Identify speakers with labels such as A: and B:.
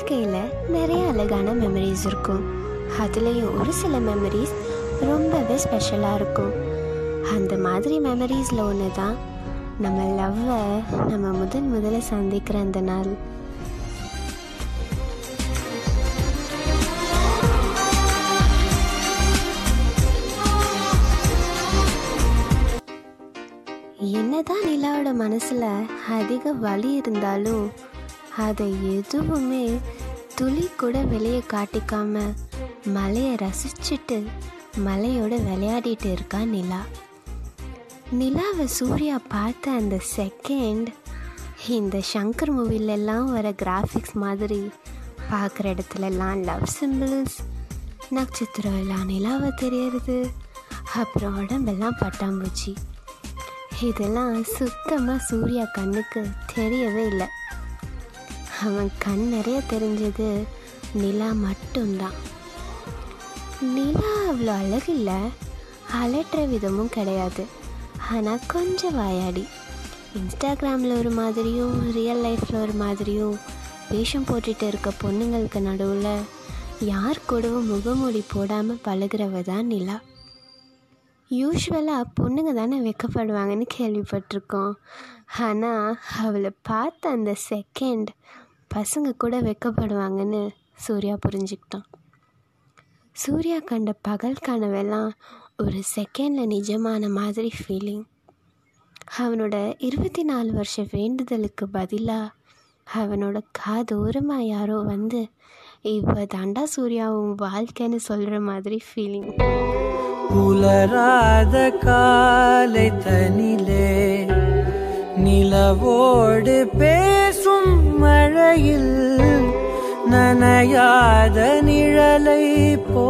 A: வாழ்க்கையில் நிறைய அழகான மெமரிஸ் இருக்கும். அதுலேயும் ஒரு சில மெமரிஸ் ரொம்பவே ஸ்பெஷலாக இருக்கும். அந்த மாதிரி மெமரிஸில் ஒன்று தான் நம்ம லவ்வை நம்ம முதன் முதல்ல சந்திக்கிற அந்த நாள். என்னதான் நிலாவோட மனசில் அதிக வலி இருந்தாலும் அதை எதுவுமே துளி கூட வெளியே காட்டிக்காம மலையை ரசிச்சுட்டு மலையோட விளையாடிட்டு இருக்கா நிலா. நிலாவை சூர்யா பார்த்த அந்த செகண்ட் இந்த சங்கர் மூவிலெல்லாம் வர கிராஃபிக்ஸ் மாதிரி பார்க்குற இடத்துலலாம் லவ் சிம்பிள்ஸ் நட்சத்திரம் எல்லாம் நிலாவை தெரியறது அப்புறம் உடம்பெல்லாம் பட்டாம்பூச்சி. இதெல்லாம் சுத்தமாக சூர்யா கண்ணுக்கு தெரியவே இல்லை. அவன் கண் நிறைய தெரிஞ்சது நிலா மட்டும்தான். நிலா அவ்வளோ அழகு இல்லை அலட்டுற விதமும் கிடையாது. ஆனால் கொஞ்சம் வாயாடி. இன்ஸ்டாகிராமில் ஒரு மாதிரியும் ரியல் லைஃப்பில் ஒரு மாதிரியும் வேஷம் போட்டுட்டு இருக்க பொண்ணுங்களுக்கு நடுவில் யார் கூடவும் முகமூடி போடாமல் பழகிறவ தான் நிலா. யூஸ்வலாக பொண்ணுங்க தானே வெக்கப்படுவாங்கன்னு கேள்விப்பட்டிருக்கோம். ஆனால் அவளை பார்த்த அந்த செகண்ட் பசங்க கூட வெக்கப்படுவாங்கன்னு சூர்யா புரிஞ்சுக்கிட்டான். சூர்யா கண்ட பகல் கனவெல்லாம் ஒரு செகண்டில் நிஜமான மாதிரி ஃபீலிங் அவனோட இருபத்தி நாலு வருஷ வேண்டுதலுக்கு பதிலாக அவனோட காதோரமாக யாரோ வந்து இவ தாண்டா சூர்யாவும் வாழ்க்கைன்னு சொல்கிற மாதிரி ஃபீலிங்
B: புலராத காலை தனிலே நிலவோடு பேசும் நனையாத நிழலை போ